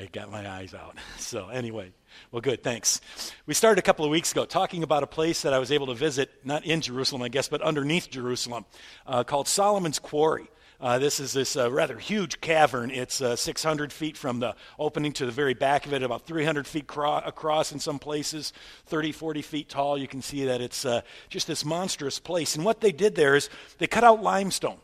I got my eyes out. So, anyway, well, good, thanks. We started a couple of weeks ago talking about a place that I was able to visit, not in Jerusalem, I guess, but underneath Jerusalem, uh, called Solomon's Quarry. Uh, this is this uh, rather huge cavern. It's uh, 600 feet from the opening to the very back of it, about 300 feet cro- across in some places, 30, 40 feet tall. You can see that it's uh, just this monstrous place. And what they did there is they cut out limestone.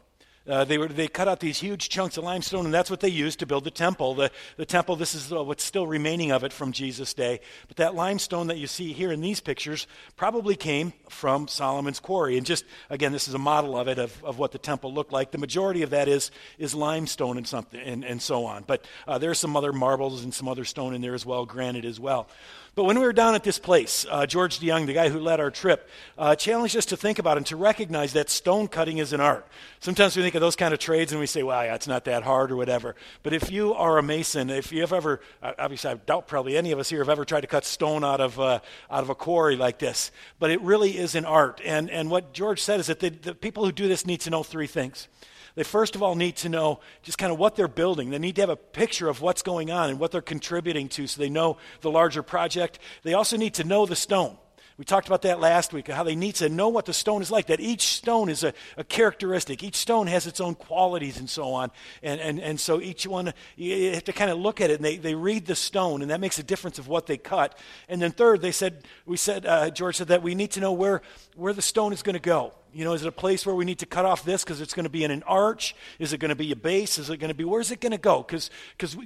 Uh, they, were, they cut out these huge chunks of limestone, and that's what they used to build the temple. The, the temple, this is uh, what's still remaining of it from Jesus' day. But that limestone that you see here in these pictures probably came from Solomon's quarry. And just, again, this is a model of it, of, of what the temple looked like. The majority of that is, is limestone and, something, and, and so on. But uh, there's some other marbles and some other stone in there as well, granite as well. But when we were down at this place, uh, George DeYoung, the guy who led our trip, uh, challenged us to think about and to recognize that stone cutting is an art. Sometimes we think of those kind of trades and we say, well, yeah, it's not that hard or whatever. But if you are a mason, if you have ever, uh, obviously I doubt probably any of us here have ever tried to cut stone out of, uh, out of a quarry like this, but it really is an art. And, and what George said is that the, the people who do this need to know three things. They first of all need to know just kind of what they're building. They need to have a picture of what's going on and what they're contributing to so they know the larger project. They also need to know the stone. We talked about that last week, how they need to know what the stone is like, that each stone is a, a, characteristic. Each stone has its own qualities and so on. And, and, and so each one, you have to kind of look at it and they, they read the stone, and that makes a difference of what they cut. And then third, they said, we said, uh, George said that we need to know where, where the stone is going to go. You know, is it a place where we need to cut off this because it's going to be in an arch? Is it going to be a base? Is it going to be, where's it going to go? Because,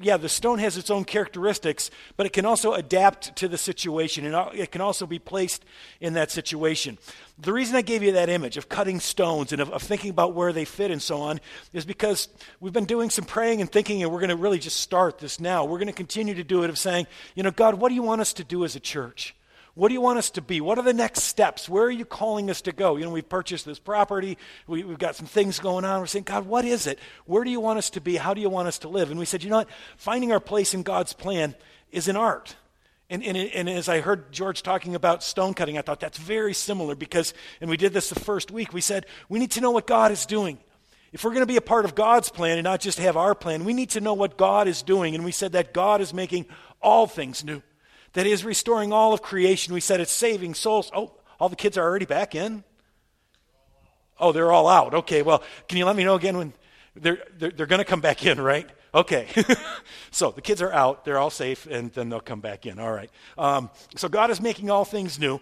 yeah, the stone has its own characteristics, but it can also adapt to the situation and it can also be placed in that situation. The reason I gave you that image of cutting stones and of, of thinking about where they fit and so on is because we've been doing some praying and thinking, and we're going to really just start this now. We're going to continue to do it of saying, you know, God, what do you want us to do as a church? What do you want us to be? What are the next steps? Where are you calling us to go? You know, we've purchased this property. We, have got some things going on. We're saying, God, what is it? Where do you want us to be? How do you want us to live? And we said, you know what? Finding our place in God's plan is an art. And, and, and, as I heard George talking about stone cutting, I thought that's very similar because, and we did this the first week, we said, we need to know what God is doing. If we're going to be a part of God's plan and not just have our plan, we need to know what God is doing. And we said that God is making all things new that is restoring all of creation. We said it's saving souls. Oh, all the kids are already back in? Oh, they're all out. Okay, well, can you let me know again when they're, they're, they're going to come back in, right? Okay. so the kids are out, they're all safe, and then they'll come back in. All right. Um, so God is making all things new.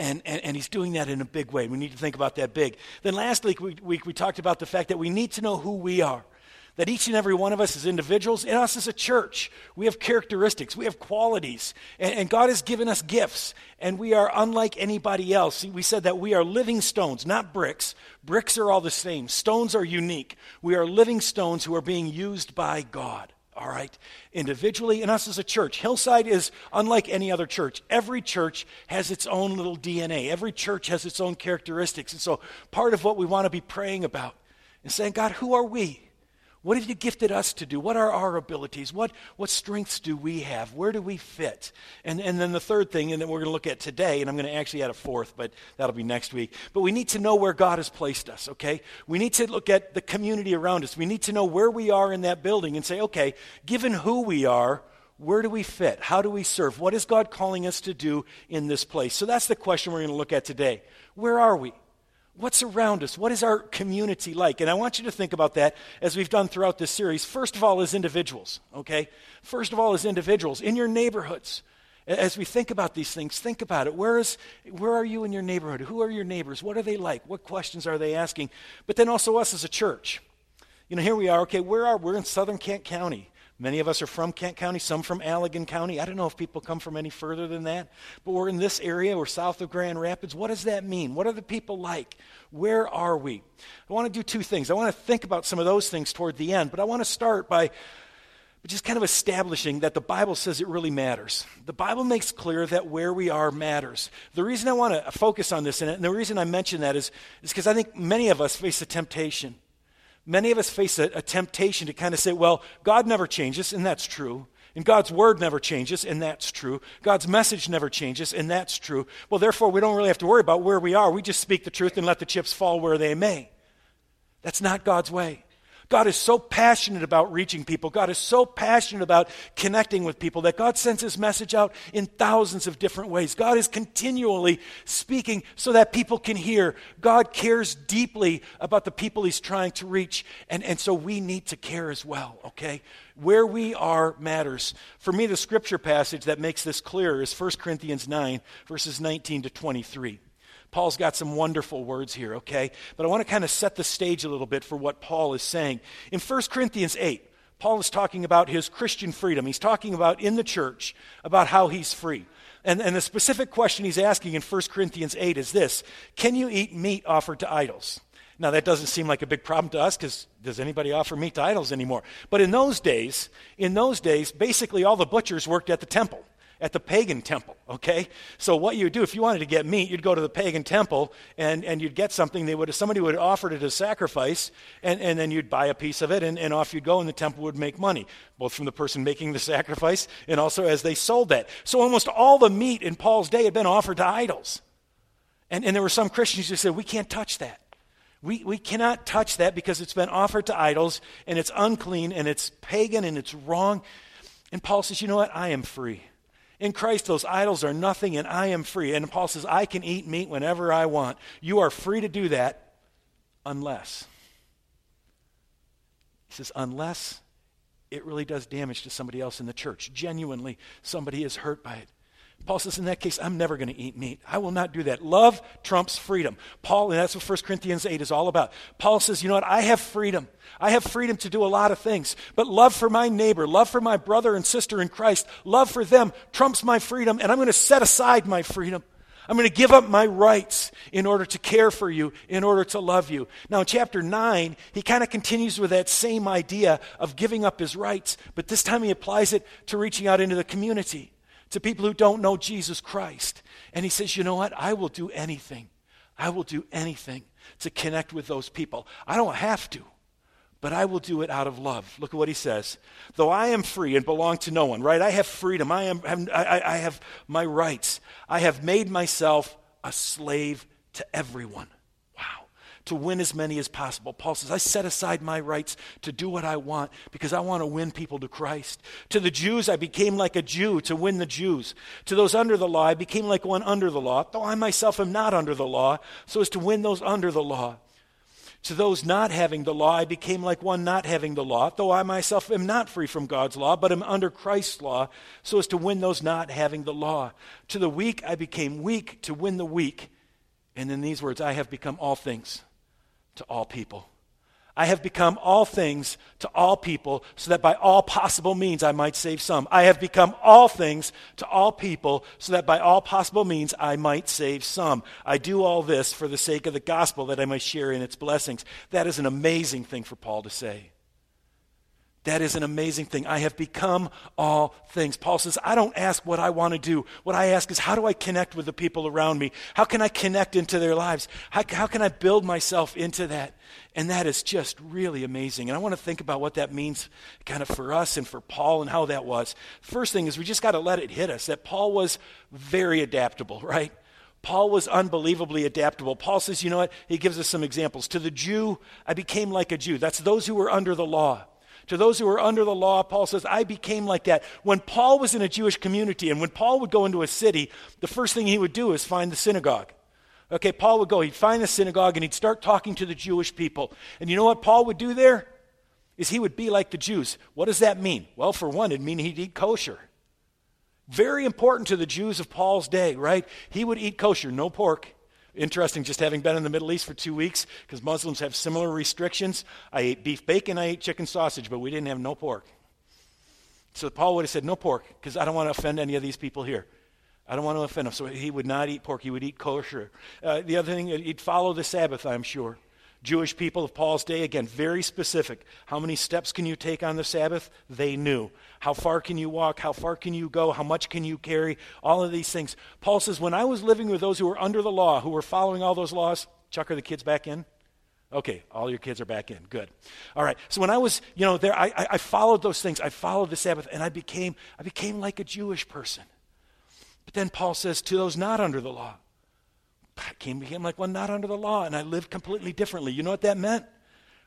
And, and, and, he's doing that in a big way. We need to think about that big. Then last week we, we, we talked about the fact that we need to know who we are that each and every one of us as individuals and us as a church, we have characteristics, we have qualities, and, and, God has given us gifts, and we are unlike anybody else. We said that we are living stones, not bricks. Bricks are all the same, stones are unique. We are living stones who are being used by God. All right, individually and us as a church. Hillside is unlike any other church. Every church has its own little DNA. Every church has its own characteristics. And so, part of what we want to be praying about is saying, God, who are we? What have you gifted us to do? What are our abilities? What, what strengths do we have? Where do we fit? And, and then the third thing, and then we're going to look at today, and I'm going to actually add a fourth, but that'll be next week. But we need to know where God has placed us, okay? We need to look at the community around us. We need to know where we are in that building and say, okay, given who we are, where do we fit? How do we serve? What is God calling us to do in this place? So that's the question we're going to look at today. Where are we? What's around us? What is our community like? And I want you to think about that as we've done throughout this series. First of all, as individuals, okay? First of all, as individuals, in your neighborhoods. As we think about these things, think about it. Where, is, where are you in your neighborhood? Who are your neighbors? What are they like? What questions are they asking? But then also us as a church. You know, here we are, okay, where are we? We're in southern Kent County. Many of us are from Kent County, some from Allegan County. I don't know if people come from any further than that, but we're in this area. We're south of Grand Rapids. What does that mean? What are the people like? Where are we? I want to do two things. I want to think about some of those things toward the end, but I want to start by just kind of establishing that the Bible says it really matters. The Bible makes clear that where we are matters. The reason I want to focus on this, and the reason I mention that is because I think many of us face a temptation many of us face a, a temptation to kind of say, well, God never changes, and that's true. And God's word never changes, and that's true. God's message never changes, and that's true. Well, therefore, we don't really have to worry about where we are. We just speak the truth and let the chips fall where they may. That's not God's way. God is so passionate about reaching people. God is so passionate about connecting with people that God sends his message out in thousands of different ways. God is continually speaking so that people can hear. God cares deeply about the people he's trying to reach. And, and so we need to care as well, okay? Where we are matters. For me, the scripture passage that makes this clear is 1 Corinthians 9, verses 19 to 23. Paul's got some wonderful words here, okay? But I want to kind of set the stage a little bit for what Paul is saying. In 1 Corinthians 8, Paul is talking about his Christian freedom. He's talking about in the church about how he's free. And, and the specific question he's asking in 1 Corinthians 8 is this Can you eat meat offered to idols? Now, that doesn't seem like a big problem to us because does anybody offer meat to idols anymore? But in those days, in those days, basically all the butchers worked at the temple at the pagan temple, okay? So what you would do, if you wanted to get meat, you'd go to the pagan temple and, and you'd get something. They would, somebody would offered it as sacrifice, and, and then you'd buy a piece of it, and, and off you'd go, and the temple would make money, both from the person making the sacrifice and also as they sold that. So almost all the meat in Paul's day had been offered to idols. And, and there were some Christians who said, we can't touch that. We, we cannot touch that because it's been offered to idols, and it's unclean, and it's pagan, and it's wrong. And Paul says, you know what? I am free. In Christ, those idols are nothing, and I am free. And Paul says, I can eat meat whenever I want. You are free to do that unless. He says, unless it really does damage to somebody else in the church. Genuinely, somebody is hurt by it. Paul says, in that case, I'm never going to eat meat. I will not do that. Love trumps freedom. Paul, and that's what 1 Corinthians 8 is all about. Paul says, you know what? I have freedom. I have freedom to do a lot of things. But love for my neighbor, love for my brother and sister in Christ, love for them trumps my freedom, and I'm going to set aside my freedom. I'm going to give up my rights in order to care for you, in order to love you. Now, in chapter 9, he kind of continues with that same idea of giving up his rights, but this time he applies it to reaching out into the community to people who don't know Jesus Christ. And he says, You know what? I will do anything. I will do anything to connect with those people. I don't have to, but I will do it out of love. Look at what he says. Though I am free and belong to no one, right? I have freedom. I, am, I, I have my rights. I have made myself a slave to everyone to win as many as possible. Paul says, I set aside my rights to do what I want because I want to win people to Christ. To the Jews, I became like a Jew to win the Jews. To those under the law, I became like one under the law, though I myself am not under the law, so as to win those under the law. To those not having the law, I became like one not having the law, though I myself am not free from God's law, but am under Christ's law, so as to win those not having the law. To the weak, I became weak to win the weak. And in these words, I have become all things to all people. I have become all things to all people, so that by all possible means I might save some. I have become all things to all people, so that by all possible means I might save some. I do all this for the sake of the gospel, that I may share in its blessings. That is an amazing thing for Paul to say. That is an amazing thing. I have become all things. Paul says, I don't ask what I want to do. What I ask is, how do I connect with the people around me? How can I connect into their lives? How, how can I build myself into that? And that is just really amazing. And I want to think about what that means kind of for us and for Paul and how that was. First thing is, we just got to let it hit us that Paul was very adaptable, right? Paul was unbelievably adaptable. Paul says, you know what? He gives us some examples. To the Jew, I became like a Jew. That's those who were under the law. To those who are under the law, Paul says, I became like that. When Paul was in a Jewish community and when Paul would go into a city, the first thing he would do is find the synagogue. Okay, Paul would go, he'd find the synagogue and he'd start talking to the Jewish people. And you know what Paul would do there? Is he would be like the Jews. What does that mean? Well, for one, it'd mean he'd eat kosher. Very important to the Jews of Paul's day, right? He would eat kosher, no pork. Interesting, just having been in the Middle East for two weeks, because Muslims have similar restrictions. I ate beef bacon, I ate chicken sausage, but we didn't have no pork. So Paul would have said, No pork, because I don't want to offend any of these people here. I don't want to offend them. So he would not eat pork, he would eat kosher. Uh, the other thing, he'd follow the Sabbath, I'm sure. Jewish people of Paul's day, again, very specific. How many steps can you take on the Sabbath? They knew. How far can you walk? How far can you go? How much can you carry? All of these things. Paul says, when I was living with those who were under the law, who were following all those laws, Chuck, the kids back in? Okay, all your kids are back in. Good. All right. So when I was, you know, there, I, I followed those things. I followed the Sabbath, and I became, I became like a Jewish person. But then Paul says, to those not under the law, I came, became like one not under the law, and I lived completely differently. You know what that meant?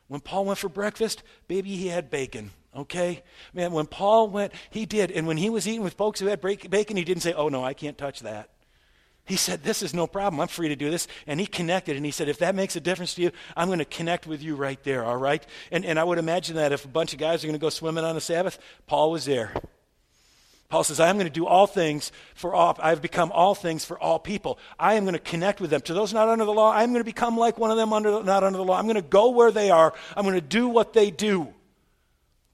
When Paul went for breakfast, baby, he had bacon. Okay? Man, when Paul went, he did. And when he was eating with folks who had bacon, he didn't say, oh, no, I can't touch that. He said, This is no problem. I'm free to do this. And he connected and he said, If that makes a difference to you, I'm going to connect with you right there, all right? And, and I would imagine that if a bunch of guys are going to go swimming on the Sabbath, Paul was there. Paul says, I'm going to do all things for all, I've become all things for all people. I am going to connect with them. To those not under the law, I'm going to become like one of them under, not under the law. I'm going to go where they are. I'm going to do what they do.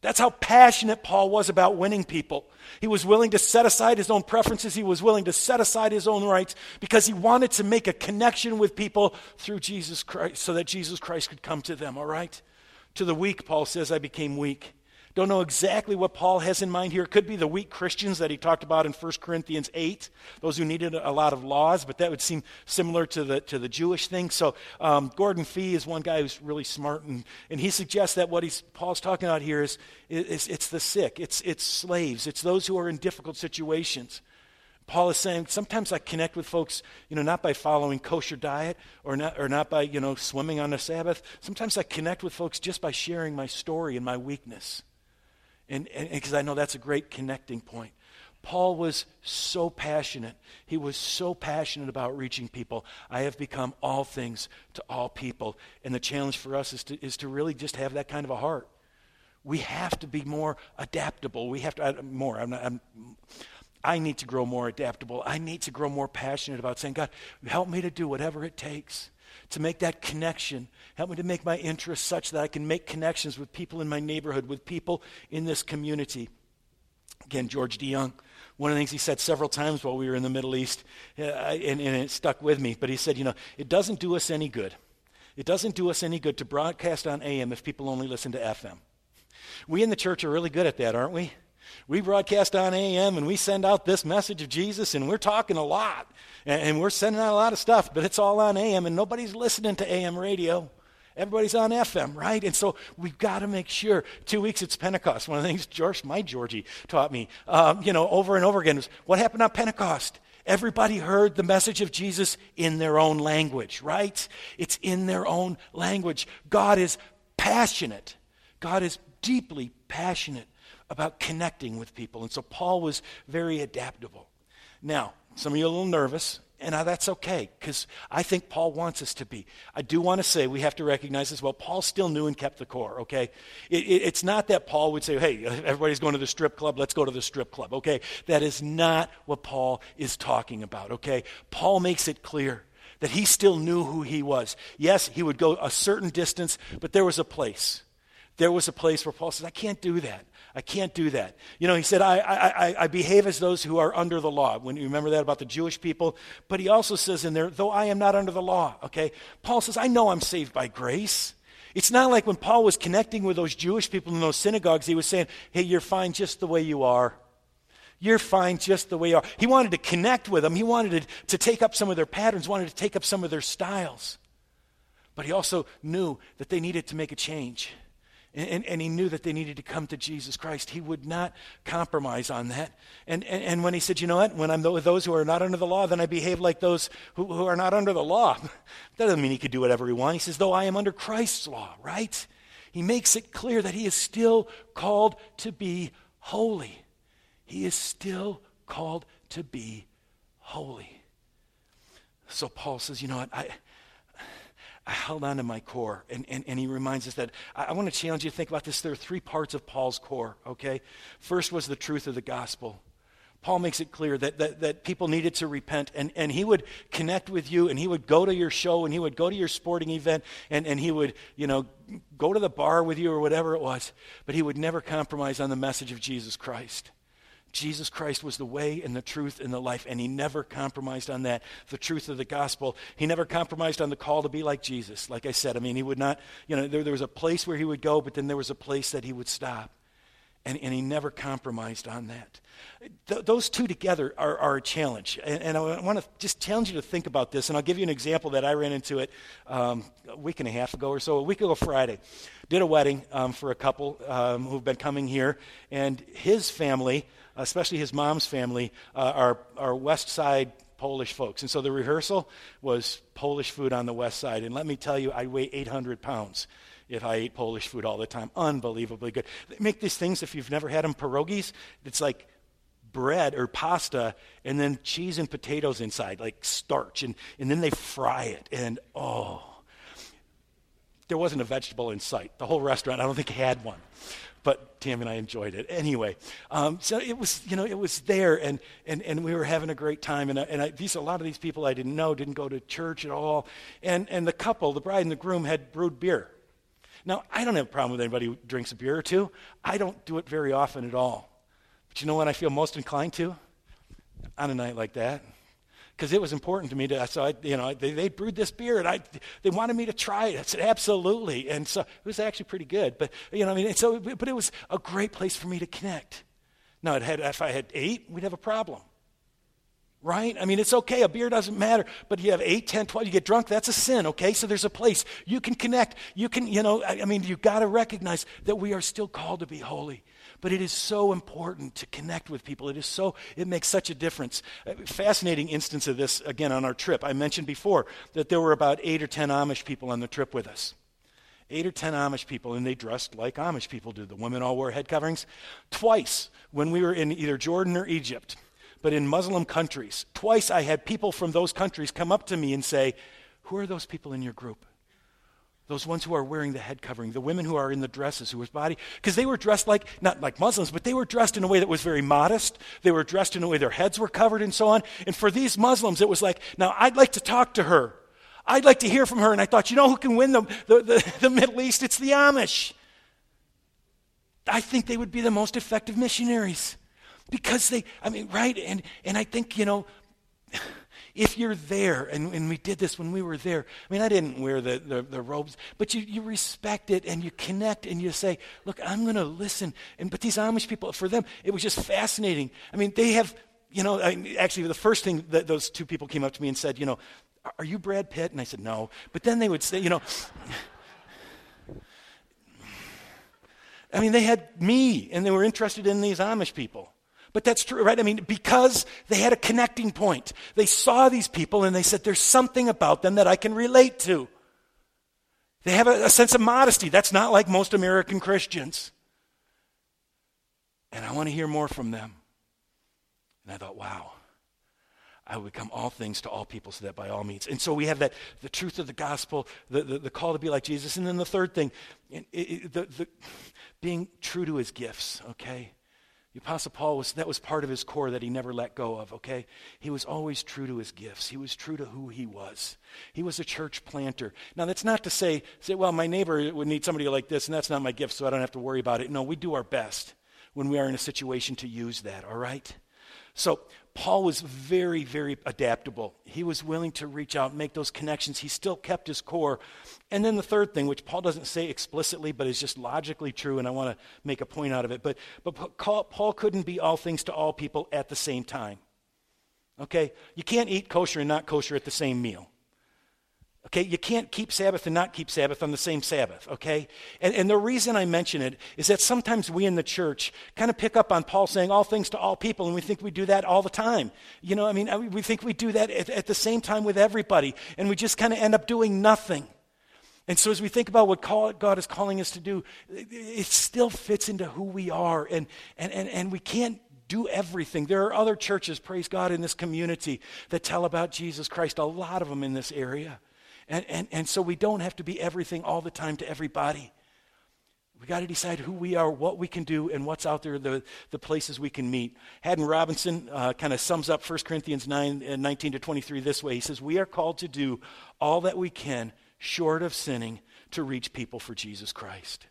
That's how passionate Paul was about winning people. He was willing to set aside his own preferences. He was willing to set aside his own rights because he wanted to make a connection with people through Jesus Christ so that Jesus Christ could come to them, all right? To the weak, Paul says, I became weak. Don't know exactly what Paul has in mind here. It could be the weak Christians that he talked about in 1 Corinthians 8, those who needed a lot of laws, but that would seem similar to the, to the Jewish thing. So um, Gordon Fee is one guy who's really smart, and, and he suggests that what he's, Paul's talking about here is, is it's the sick, it's, it's slaves, it's those who are in difficult situations. Paul is saying sometimes I connect with folks, you know, not by following kosher diet or not, or not by, you know, swimming on the Sabbath. Sometimes I connect with folks just by sharing my story and my weakness. And because I know that's a great connecting point. Paul was so passionate. He was so passionate about reaching people. I have become all things to all people. And the challenge for us is to, is to really just have that kind of a heart. We have to be more adaptable. We have to, more, I'm not, I'm, I need to grow more adaptable. I need to grow more passionate about saying, God, help me to do whatever it takes to make that connection. Help me to make my interests such that I can make connections with people in my neighborhood, with people in this community. Again, George DeYoung, one of the things he said several times while we were in the Middle East, uh, and, and it stuck with me, but he said, you know, it doesn't do us any good. It doesn't do us any good to broadcast on AM if people only listen to FM. We in the church are really good at that, aren't we? We broadcast on AM and we send out this message of Jesus and we're talking a lot and, we're sending out a lot of stuff, but it's all on AM and nobody's listening to AM radio. Everybody's on FM, right? And so we've got to make sure. Two weeks it's Pentecost. One of the things George, my Georgie, taught me, um, you know, over and over again was what happened on Pentecost. Everybody heard the message of Jesus in their own language, right? It's in their own language. God is passionate. God is deeply passionate about connecting with people. And so Paul was very adaptable. Now, some of you are a little nervous, and that's okay, because I think Paul wants us to be. I do want to say we have to recognize as well, Paul still knew and kept the core, okay? It, it, it's not that Paul would say, hey, everybody's going to the strip club, let's go to the strip club, okay? That is not what Paul is talking about, okay? Paul makes it clear that he still knew who he was. Yes, he would go a certain distance, but there was a place. There was a place where Paul says, I can't do that. I can't do that. You know, he said, I, I, I, behave as those who are under the law. When you remember that about the Jewish people. But he also says in there, though I am not under the law, okay? Paul says, I know I'm saved by grace. It's not like when Paul was connecting with those Jewish people in those synagogues, he was saying, hey, you're fine just the way you are. You're fine just the way you are. He wanted to connect with them. He wanted to, to take up some of their patterns, wanted to take up some of their styles. But he also knew that they needed to make a change. And, and, he knew that they needed to come to Jesus Christ. He would not compromise on that. And, and, and when he said, you know what, when I'm with those who are not under the law, then I behave like those who, who are not under the law. that doesn't mean he could do whatever he wants. He says, though I am under Christ's law, right? He makes it clear that he is still called to be holy. He is still called to be holy. So Paul says, you know what, I, I held on to my core. And, and, and he reminds us that I, I want to challenge you to think about this. There are three parts of Paul's core, okay? First was the truth of the gospel. Paul makes it clear that, that, that people needed to repent, and, and he would connect with you, and he would go to your show, and he would go to your sporting event, and, and he would, you know, go to the bar with you or whatever it was, but he would never compromise on the message of Jesus Christ. Jesus Christ was the way and the truth and the life, and he never compromised on that, the truth of the gospel. He never compromised on the call to be like Jesus. Like I said, I mean, he would not, you know, there, there was a place where he would go, but then there was a place that he would stop. And, and he never compromised on that. Th- those two together are, are a challenge. And, and I want to just challenge you to think about this. And I'll give you an example that I ran into it um, a week and a half ago or so, a week ago Friday. Did a wedding um, for a couple um, who've been coming here, and his family especially his mom's family, uh, are, are West Side Polish folks. And so the rehearsal was Polish food on the West Side. And let me tell you, I weigh 800 pounds. if I ate Polish food all the time. Unbelievably good. They make these things, if you've never had them, pierogies. It's like bread or pasta and then cheese and potatoes inside, like starch. And, and then they fry it. And oh, there wasn't a vegetable in sight. The whole restaurant, I don't think, had one but Tammy and I enjoyed it anyway. Um, so it was, you know, it was there, and, and, and we were having a great time. And, and I, these, a lot of these people I didn't know didn't go to church at all. And, and the couple, the bride and the groom, had brewed beer. Now, I don't have a problem with anybody who drinks a beer or two. I don't do it very often at all. But you know what I feel most inclined to? On a night like that, because it was important to me to so I, you know they, they brewed this beer and I they wanted me to try it. I said absolutely, and so it was actually pretty good. But you know I mean so but it was a great place for me to connect. Now it had if I had eight, we'd have a problem. Right? I mean, it's okay. A beer doesn't matter. But you have 8, 10, 12, you get drunk, that's a sin, okay? So there's a place. You can connect. You can, you know, I, I mean, you've got to recognize that we are still called to be holy. But it is so important to connect with people. It is so, it makes such a difference. A fascinating instance of this, again, on our trip. I mentioned before that there were about eight or ten Amish people on the trip with us. Eight or ten Amish people, and they dressed like Amish people do. The women all wore head coverings. Twice, when we were in either Jordan or Egypt, but in Muslim countries, twice I had people from those countries come up to me and say, Who are those people in your group? Those ones who are wearing the head covering, the women who are in the dresses, who was body, because they were dressed like, not like Muslims, but they were dressed in a way that was very modest. They were dressed in a way their heads were covered and so on. And for these Muslims, it was like, now I'd like to talk to her. I'd like to hear from her. And I thought, you know who can win the, the, the, the Middle East? It's the Amish. I think they would be the most effective missionaries because they, I mean, right? And, and I think, you know, if you're there, and, and we did this when we were there, I mean, I didn't wear the, the, the robes, but you, you respect it and you connect and you say, look, I'm going to listen. And, but these Amish people, for them, it was just fascinating. I mean, they have, you know, I, actually, the first thing that those two people came up to me and said, you know, are you Brad Pitt? And I said, no. But then they would say, you know, I mean, they had me and they were interested in these Amish people. But that's true, right? I mean, because they had a connecting point. They saw these people and they said, there's something about them that I can relate to. They have a, a sense of modesty. That's not like most American Christians. And I want to hear more from them. And I thought, wow, I would become all things to all people so that by all means. And so we have that, the truth of the gospel, the, the, the call to be like Jesus. And then the third thing, it, it, the, the, being true to his gifts, okay? The Apostle Paul was, that was part of his core that he never let go of, okay? He was always true to his gifts. He was true to who he was. He was a church planter. Now, that's not to say, say, well, my neighbor would need somebody like this, and that's not my gift, so I don't have to worry about it. No, we do our best when we are in a situation to use that, all right? So, Paul was very, very adaptable. He was willing to reach out make those connections. He still kept his core. And then the third thing, which Paul doesn't say explicitly, but is just logically true, and I want to make a point out of it. But, but Paul couldn't be all things to all people at the same time. Okay? You can't eat kosher and not kosher at the same meal. Okay, you can't keep Sabbath and not keep Sabbath on the same Sabbath, okay? And, and, the reason I mention it is that sometimes we in the church kind of pick up on Paul saying all things to all people, and we think we do that all the time. You know, I mean, we think we do that at, at the same time with everybody, and we just kind of end up doing nothing. And so as we think about what call, God is calling us to do, it, it still fits into who we are, and, and, and, and we can't do everything. There are other churches, praise God, in this community that tell about Jesus Christ, a lot of them in this area. And, and, and so we don't have to be everything all the time to everybody. We got to decide who we are, what we can do, and what's out there, the, the places we can meet. Haddon Robinson uh, kind of sums up 1 Corinthians 9, uh, 19 to 23 this way. He says, We are called to do all that we can, short of sinning, to reach people for Jesus Christ.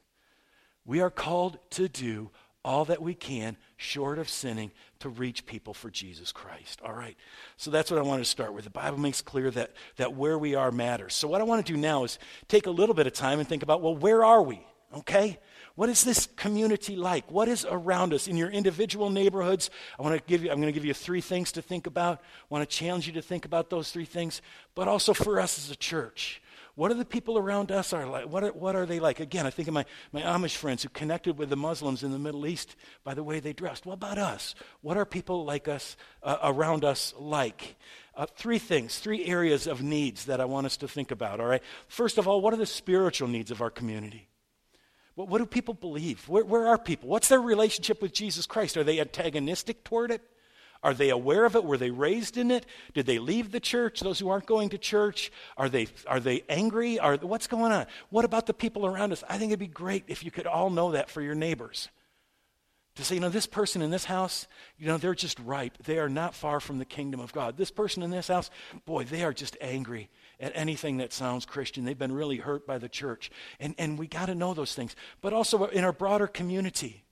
We are called to do all that we can, short of sinning, to reach people for Jesus Christ. All right. So that's what I wanted to start with. The Bible makes clear that, that where we are matters. So what I want to do now is take a little bit of time and think about, well, where are we? Okay? What is this community like? What is around us in your individual neighborhoods? I want to give you, I'm going to give you three things to think about. I want to challenge you to think about those three things, but also for us as a church. What are the people around us are like? What are, what are they like? Again, I think of my, my Amish friends who connected with the Muslims in the Middle East by the way they dressed. What about us? What are people like us, uh, around us like? Uh, three things, three areas of needs that I want us to think about, all right? First of all, what are the spiritual needs of our community? What, what do people believe? Where, where are people? What's their relationship with Jesus Christ? Are they antagonistic toward it? Are they aware of it? Were they raised in it? Did they leave the church? Those who aren't going to church, are they, are they angry? Are, what's going on? What about the people around us? I think it'd be great if you could all know that for your neighbors. To say, you know, this person in this house, you know, they're just ripe. They are not far from the kingdom of God. This person in this house, boy, they are just angry at anything that sounds Christian. They've been really hurt by the church. And, and we got to know those things. But also in our broader community,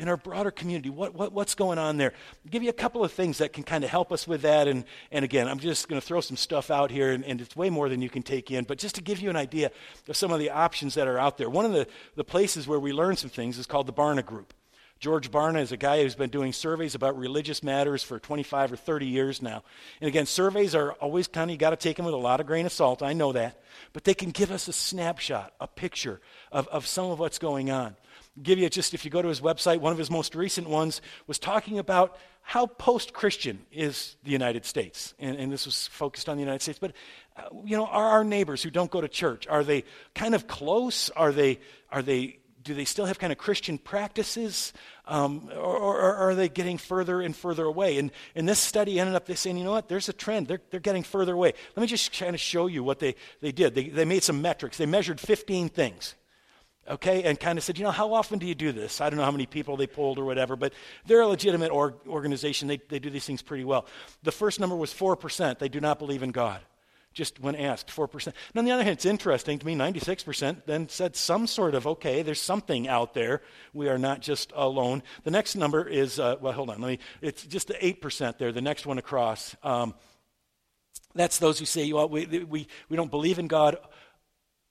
in our broader community, what, what, what's going on there? I'll give you a couple of things that can kind of help us with that. And, and again, I'm just going to throw some stuff out here, and, and, it's way more than you can take in, but just to give you an idea of some of the options that are out there. One of the, the places where we learn some things is called the Barna Group. George Barna is a guy who's been doing surveys about religious matters for 25 or 30 years now. And again, surveys are always kind of, you got to take them with a lot of grain of salt. I know that. But they can give us a snapshot, a picture of, of some of what's going on give you just, if you go to his website, one of his most recent ones was talking about how post Christian is the United States. And, and, this was focused on the United States. But, uh, you know, are our neighbors who don't go to church, are they kind of close? Are they, are they, do they still have kind of Christian practices? Um, or, or, are they getting further and further away? And, and this study ended up they saying, you know what, there's a trend. They're, they're getting further away. Let me just kind of show you what they, they did. They, they made some metrics. They measured 15 things okay, and kind of said, you know, how often do you do this? I don't know how many people they polled or whatever, but they're a legitimate org- organization. They, they do these things pretty well. The first number was 4%. They do not believe in God. Just when asked, 4%. Now, on the other hand, it's interesting to me, 96% then said some sort of, okay, there's something out there. We are not just alone. The next number is, uh, well, hold on, let me, it's just the 8% there, the next one across. Um, that's those who say, well, we, we, we don't believe in God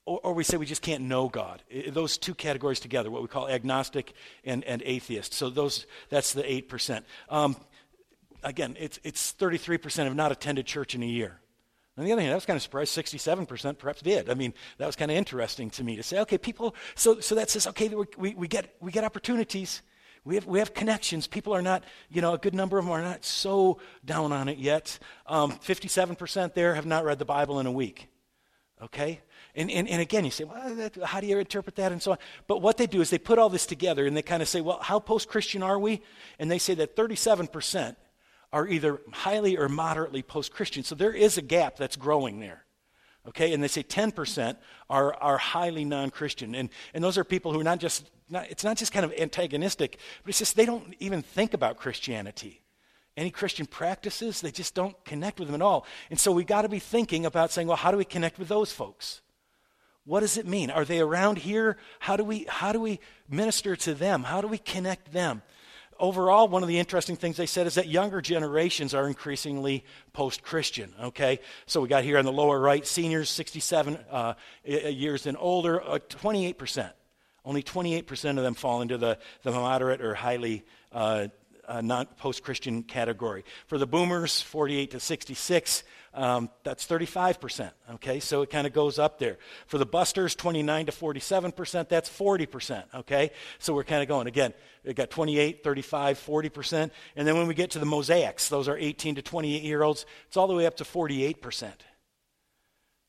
or, or, we say we just can't know God. Those two categories together, what we call agnostic and, and atheist. So those, that's the 8%. Um, again, it's, it's 33% have not attended church in a year. On the other hand, I was kind of surprised 67% perhaps did. I mean, that was kind of interesting to me to say, okay, people, so, so that says, okay, we, we, get, we get opportunities. We have, we have connections. People are not, you know, a good number of them are not so down on it yet. Um, 57% there have not read the Bible in a week. Okay? And, and, and again, you say, well, that, how do you interpret that? And so on. But what they do is they put all this together and they kind of say, well, how post Christian are we? And they say that 37% are either highly or moderately post Christian. So there is a gap that's growing there. Okay, and they say 10% are, are highly non Christian. And, and those are people who are not just, not, it's not just kind of antagonistic, but it's just they don't even think about Christianity any Christian practices, they just don't connect with them at all. And so we've got to be thinking about saying, well, how do we connect with those folks? What does it mean? Are they around here? How do we, how do we minister to them? How do we connect them? Overall, one of the interesting things they said is that younger generations are increasingly post Christian. Okay? So we got here on the lower right seniors 67 uh, years and older, uh, 28%. Only 28% of them fall into the, the moderate or highly uh, uh, not post Christian category. For the boomers, 48 to 66, um, that's 35%. Okay, so it kind of goes up there. For the busters, 29 to 47%, that's 40%. Okay, so we're kind of going again. We got 28, 35, 40%. And then when we get to the mosaics, those are 18 to 28 year olds, it's all the way up to 48%.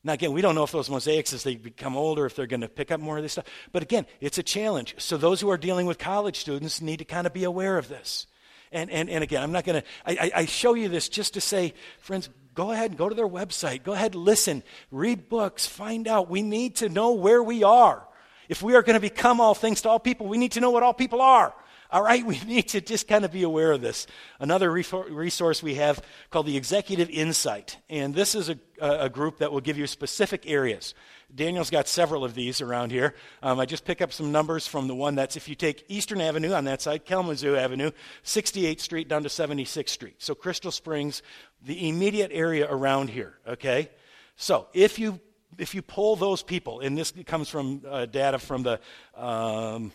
Now, again, we don't know if those mosaics, as they become older, if they're going to pick up more of this stuff. But again, it's a challenge. So those who are dealing with college students need to kind of be aware of this. And, and, and again, I'm not going to, I, I show you this just to say, friends, go ahead and go to their website. Go ahead, listen, read books, find out. We need to know where we are. If we are going to become all things to all people, we need to know what all people are. All right, we need to just kind of be aware of this. Another resource we have called the Executive Insight, and this is a, a group that will give you specific areas. Daniel's got several of these around here. Um, I just pick up some numbers from the one that's if you take Eastern Avenue on that side, Kalamazoo Avenue, 68th Street down to 76th Street. So Crystal Springs, the immediate area around here, okay? So if you if you poll those people, and this comes from uh, data from the um,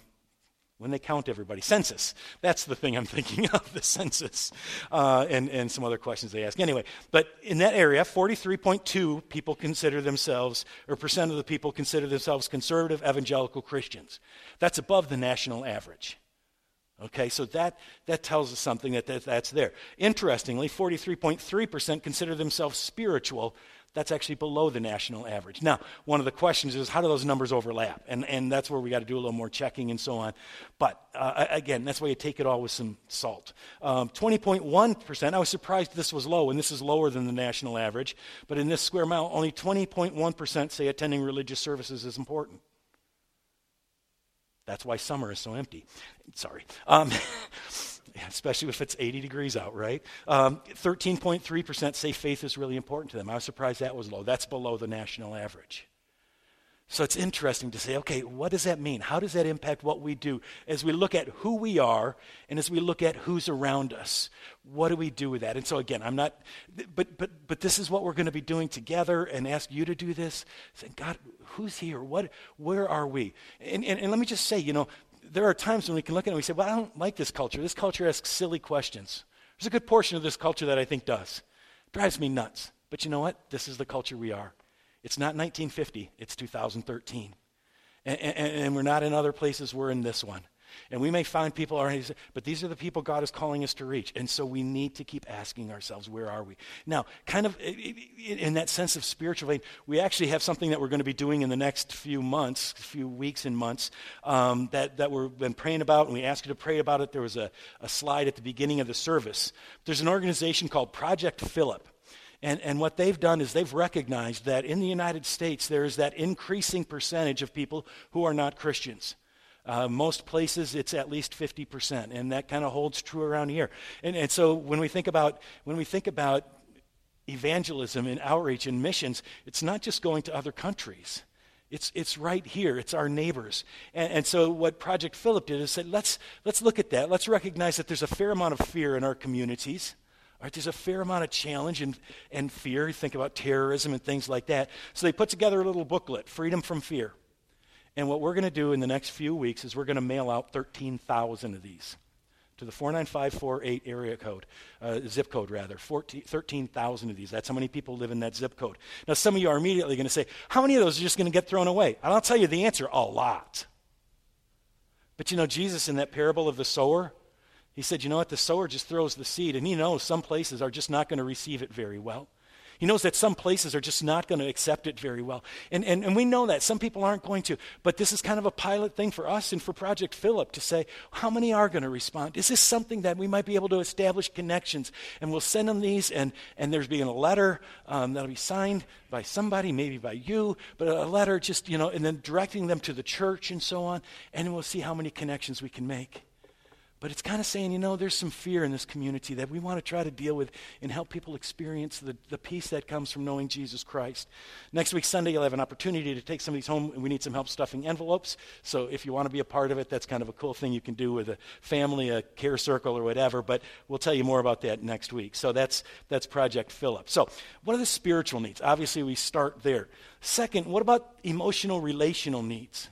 when they count everybody. Census. That's the thing I'm thinking of, the census, uh, and, and some other questions they ask. Anyway, but in that area, 43.2 people consider themselves, or percent of the people consider themselves conservative evangelical Christians. That's above the national average. Okay, so that, that tells us something that, that that's there. Interestingly, 43.3% consider themselves spiritual that's actually below the national average. Now, one of the questions is how do those numbers overlap? And, and that's where we got to do a little more checking and so on. But uh, again, that's why you take it all with some salt. Um, 20.1%, I was surprised this was low, and this is lower than the national average. But in this square mile, only 20.1% say attending religious services is important. That's why summer is so empty. Sorry. Um, especially if it's 80 degrees out, right? Um, 13.3% say faith is really important to them. I was surprised that was low. That's below the national average. So it's interesting to say, okay, what does that mean? How does that impact what we do as we look at who we are and as we look at who's around us? What do we do with that? And so again, I'm not, but but but this is what we're going to be doing together, and ask you to do this. Saying, God, who's here? What? Where are we? And, and and let me just say, you know, there are times when we can look at it and we say, well, I don't like this culture. This culture asks silly questions. There's a good portion of this culture that I think does. Drives me nuts. But you know what? This is the culture we are. It's not 1950, it's 2013. And, and, and we're not in other places, we're in this one. And we may find people already, but these are the people God is calling us to reach. And so we need to keep asking ourselves, where are we? Now, kind of in that sense of spiritual we actually have something that we're going to be doing in the next few months, few weeks and months, um, that, that we've been praying about, and we asked you to pray about it. There was a, a slide at the beginning of the service. There's an organization called Project Philip. And, and what they've done is they've recognized that in the United States, there is that increasing percentage of people who are not Christians. Uh, most places it's at least 50%, and that kind of holds true around here. And, and so when we think about when we think about evangelism and outreach and missions, it's not just going to other countries. It's, it's right here. It's our neighbors. And, and so what Project Philip did is said, let's, let's look at that. Let's recognize that there's a fair amount of fear in our communities. Right, there's a fair amount of challenge and, and fear. Think about terrorism and things like that. So they put together a little booklet, Freedom from Fear. And what we're going to do in the next few weeks is we're going to mail out 13,000 of these to the 49548 area code, uh, zip code rather, 13,000 of these. That's how many people live in that zip code. Now, some of you are immediately going to say, how many of those are just going to get thrown away? And I'll tell you the answer a lot. But you know, Jesus in that parable of the sower, he said, you know what? The sower just throws the seed, and he knows some places are just not going to receive it very well. He knows that some places are just not going to accept it very well. And, and, and we know that. Some people aren't going to. But this is kind of a pilot thing for us and for Project Philip to say, how many are going to respond? Is this something that we might be able to establish connections? And we'll send them these, and, and there's being a letter um, that'll be signed by somebody, maybe by you, but a letter just, you know, and then directing them to the church and so on. And we'll see how many connections we can make. But it's kind of saying, you know, there's some fear in this community that we want to try to deal with and help people experience the, the peace that comes from knowing Jesus Christ. Next week, Sunday, you'll have an opportunity to take some of these home, and we need some help stuffing envelopes. So if you want to be a part of it, that's kind of a cool thing you can do with a family, a care circle, or whatever. But we'll tell you more about that next week. So that's, that's Project Philip. So, what are the spiritual needs? Obviously, we start there. Second, what about emotional, relational needs?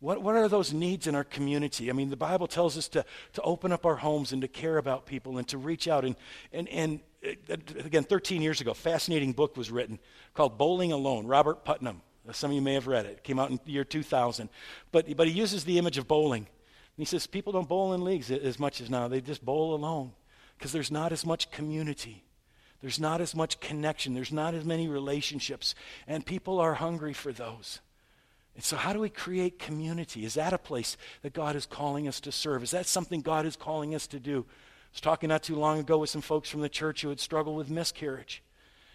What, what are those needs in our community? I mean, the Bible tells us to, to open up our homes and to care about people and to reach out. And, and, and uh, again, 13 years ago, fascinating book was written called Bowling Alone, Robert Putnam. Some of you may have read it. It came out in the year 2000. But, but he uses the image of bowling. And he says people don't bowl in leagues as much as now. They just bowl alone because there's not as much community. There's not as much connection. There's not as many relationships. And people are hungry for those. And so, how do we create community? Is that a place that God is calling us to serve? Is that something God is calling us to do? I was talking not too long ago with some folks from the church who had struggled with miscarriage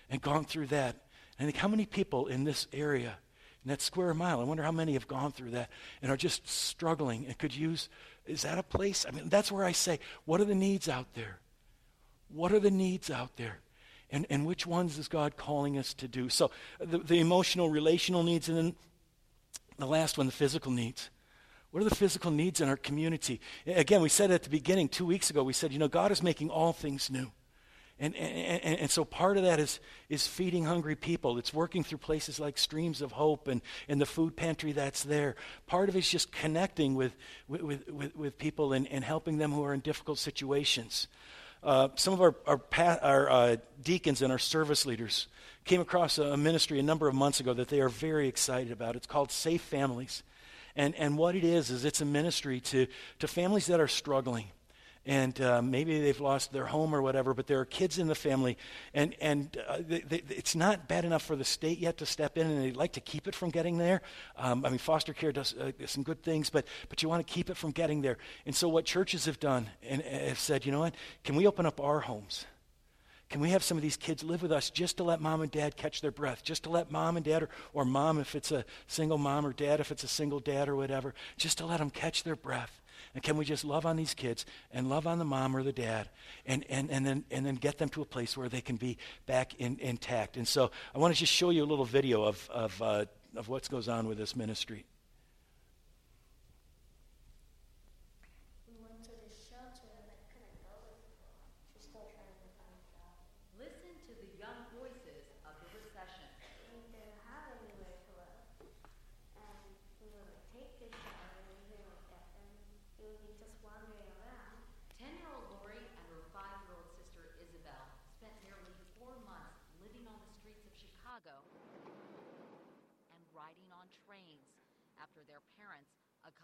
and gone through that. And I think, how many people in this area, in that square mile, I wonder how many have gone through that and are just struggling and could use, is that a place? I mean, that's where I say, what are the needs out there? What are the needs out there? And, and which ones is God calling us to do? So, the, the emotional, relational needs, and then the last one, the physical needs. What are the physical needs in our community? Again, we said at the beginning, two weeks ago, we said, you know, God is making all things new. And, and, and, so part of that is, is feeding hungry people. It's working through places like Streams of Hope and, and the food pantry that's there. Part of it is just connecting with, with, with, with people and, and helping them who are in difficult situations. Uh, some of our, our, our uh, deacons and our service leaders came across a ministry a number of months ago that they are very excited about. It's called Safe Families. And, and what it is, is it's a ministry to, to families that are struggling and uh, maybe they've lost their home or whatever, but there are kids in the family, and, and uh, they, they, it's not bad enough for the state yet to step in, and they'd like to keep it from getting there. Um, I mean, foster care does uh, some good things, but, but you want to keep it from getting there. And so, what churches have done and have said, you know what, can we open up our homes? Can we have some of these kids live with us just to let mom and dad catch their breath? Just to let mom and dad, or, or mom if it's a single mom, or dad if it's a single dad, or whatever, just to let them catch their breath and can we just love on these kids and love on the mom or the dad and, and, and, then, and then get them to a place where they can be back in, intact? And so I want to just show you a little video of, of, uh, of what goes on with this ministry.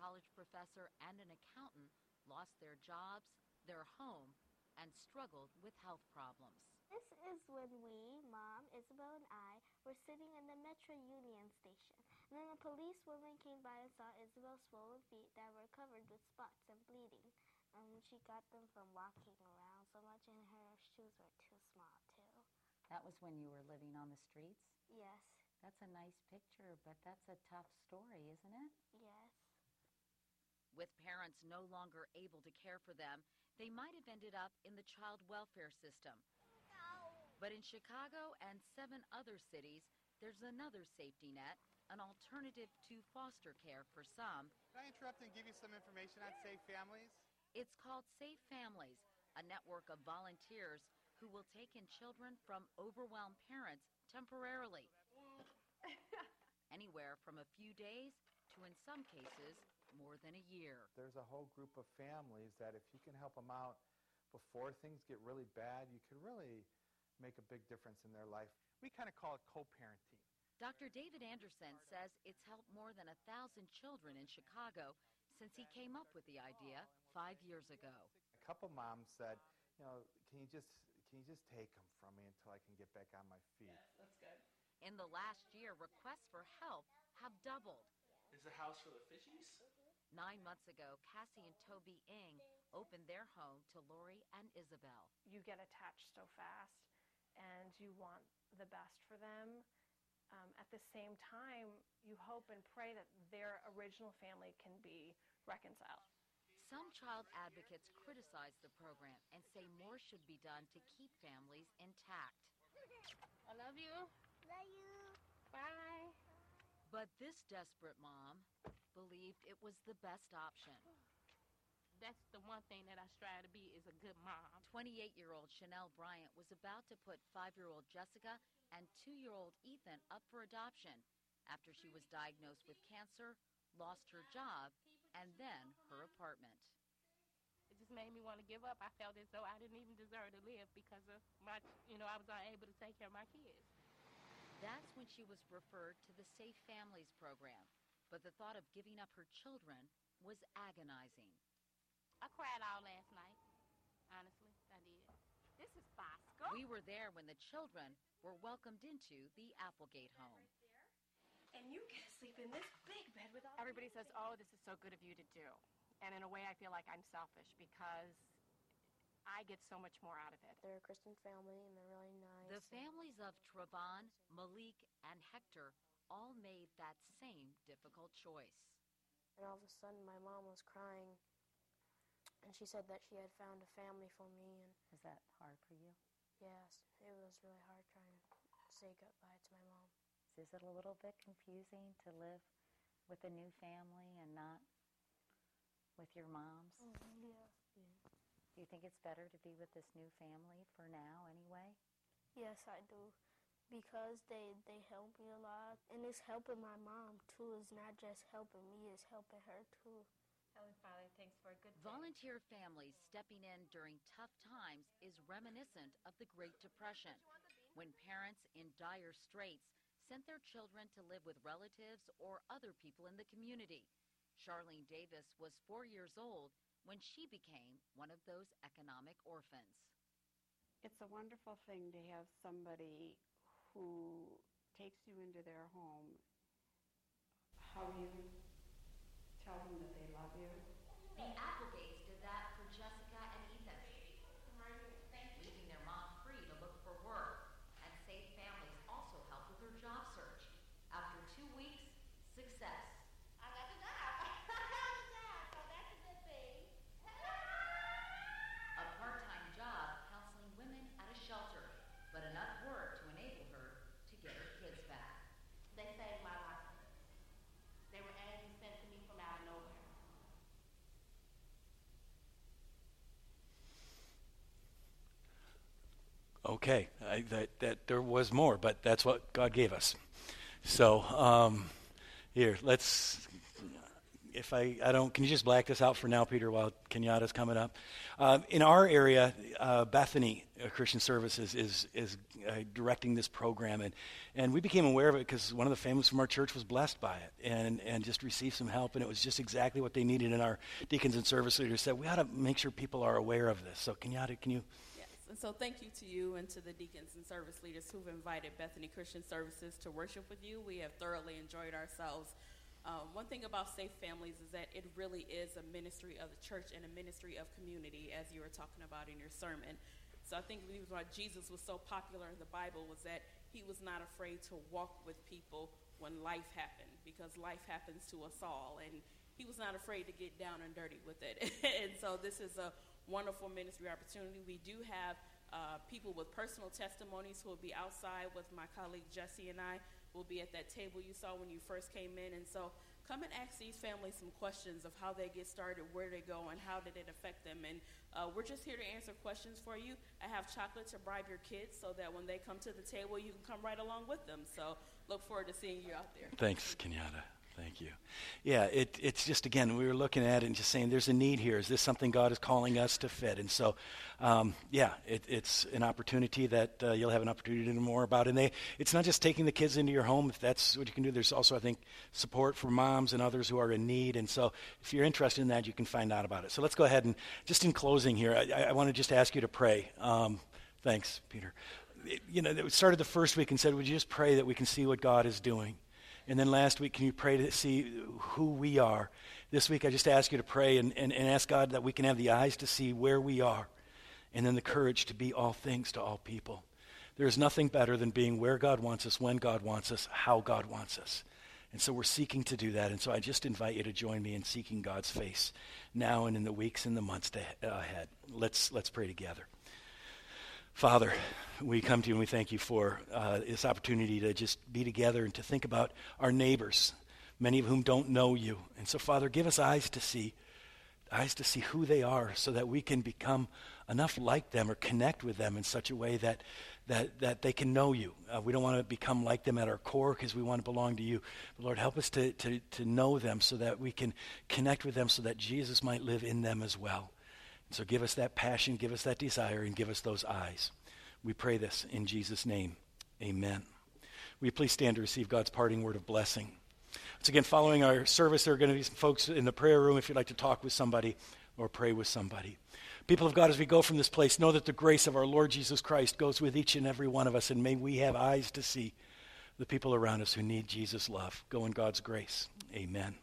college professor and an accountant lost their jobs, their home, and struggled with health problems. This is when we, Mom, Isabel, and I were sitting in the Metro Union station. And then a police woman came by and saw Isabel's swollen feet that were covered with spots and bleeding. And she got them from walking around so much, and her shoes were too small, too. That was when you were living on the streets? Yes. That's a nice picture, but that's a tough story, isn't it? Yes. With parents no longer able to care for them, they might have ended up in the child welfare system. But in Chicago and seven other cities, there's another safety net, an alternative to foster care for some. Can I interrupt and give you some information on Safe Families? It's called Safe Families, a network of volunteers who will take in children from overwhelmed parents temporarily. Anywhere from a few days to, in some cases, more than a year. There's a whole group of families that if you can help them out before things get really bad, you can really make a big difference in their life. We kind of call it co-parenting. Dr. David Anderson says it's helped more than a thousand children in Chicago since he came up with the idea five years ago. A couple moms said, you know, can you just can you just take them from me until I can get back on my feet? Yes, that's good. In the last year, requests for help have doubled. Is the house for the fishies? Nine months ago, Cassie and Toby Ing opened their home to Lori and Isabel. You get attached so fast and you want the best for them. Um, at the same time, you hope and pray that their original family can be reconciled. Some child advocates criticize the program and say more should be done to keep families intact. I love you. Love you. Bye. But this desperate mom believed it was the best option. That's the one thing that I strive to be is a good mom. 28-year-old Chanel Bryant was about to put 5-year-old Jessica and 2-year-old Ethan up for adoption after she was diagnosed with cancer, lost her job, and then her apartment. It just made me want to give up. I felt as though I didn't even deserve to live because of my, you know, I was unable to take care of my kids. That's when she was referred to the Safe Families program, but the thought of giving up her children was agonizing. I cried all last night. Honestly, I did. This is Bosco. We were there when the children were welcomed into the Applegate home. And you get to sleep in this big bed with all Everybody says, oh, this is so good of you to do. And in a way, I feel like I'm selfish because I get so much more out of it. They're a Christian family and they're really nice. The families of Travon, Malik, and Hector all made that same difficult choice. And all of a sudden, my mom was crying, and she said that she had found a family for me. And was that hard for you? Yes, it was really hard trying to say goodbye to my mom. Is it a little bit confusing to live with a new family and not with your moms? Mm-hmm, yeah. You Do you think it's better to be with this new family for now anyway? Yes, I do. Because they, they help me a lot. And it's helping my mom too. It's not just helping me, it's helping her too. Heavenly Father, thanks for a good day. Volunteer families stepping in during tough times is reminiscent of the Great Depression, when parents in dire straits sent their children to live with relatives or other people in the community. Charlene Davis was four years old when she became one of those economic orphans. It's a wonderful thing to have somebody who takes you into their home. How do you tell them that they love you? The Applegates did that for Jessica and Ethan, leaving their mom free to look for work. And Safe Families also helped with her job search. After two weeks, success. I got the job. I got the job, so that's a good thing. A part-time job counseling women at a shelter, but enough work to enable her to get her kids back. They saved my life. They were angels sent to me from out of nowhere. Okay, I, that, that there was more, but that's what God gave us. So, um, here, let's. If I, I don't, can you just black this out for now, Peter, while Kenyatta's coming up? Um, in our area, uh, Bethany uh, Christian Services is, is uh, directing this program, and, and we became aware of it because one of the families from our church was blessed by it and, and just received some help, and it was just exactly what they needed. And our deacons and service leaders said, we ought to make sure people are aware of this. So, Kenyatta, can you? And so thank you to you and to the deacons and service leaders who've invited Bethany Christian Services to worship with you. We have thoroughly enjoyed ourselves. Um, one thing about Safe Families is that it really is a ministry of the church and a ministry of community, as you were talking about in your sermon. So I think why Jesus was so popular in the Bible was that he was not afraid to walk with people when life happened, because life happens to us all, and he was not afraid to get down and dirty with it. and so this is a wonderful ministry opportunity. We do have uh, people with personal testimonies who will be outside with my colleague Jesse and I. Will be at that table you saw when you first came in, and so come and ask these families some questions of how they get started, where they go, and how did it affect them. And uh, we're just here to answer questions for you. I have chocolate to bribe your kids so that when they come to the table, you can come right along with them. So look forward to seeing you out there. Thanks, Kenyatta. Thank you. Yeah, it, it's just, again, we were looking at it and just saying there's a need here. Is this something God is calling us to fit? And so, um, yeah, it, it's an opportunity that uh, you'll have an opportunity to know more about. And they, it's not just taking the kids into your home, if that's what you can do. There's also, I think, support for moms and others who are in need. And so, if you're interested in that, you can find out about it. So, let's go ahead and just in closing here, I, I want to just ask you to pray. Um, thanks, Peter. It, you know, we started the first week and said, Would you just pray that we can see what God is doing? And then last week, can you pray to see who we are? This week, I just ask you to pray and, and, and ask God that we can have the eyes to see where we are and then the courage to be all things to all people. There is nothing better than being where God wants us, when God wants us, how God wants us. And so we're seeking to do that. And so I just invite you to join me in seeking God's face now and in the weeks and the months to, uh, ahead. Let's, let's pray together. Father, we come to you and we thank you for uh, this opportunity to just be together and to think about our neighbors, many of whom don't know you. And so, Father, give us eyes to see, eyes to see who they are so that we can become enough like them or connect with them in such a way that, that, that they can know you. Uh, we don't want to become like them at our core because we want to belong to you. But Lord, help us to, to, to know them so that we can connect with them so that Jesus might live in them as well. So give us that passion, give us that desire, and give us those eyes. We pray this in Jesus' name. Amen. Will you please stand to receive God's parting word of blessing? Once again, following our service, there are going to be some folks in the prayer room if you'd like to talk with somebody or pray with somebody. People of God, as we go from this place, know that the grace of our Lord Jesus Christ goes with each and every one of us, and may we have eyes to see the people around us who need Jesus' love. Go in God's grace. Amen.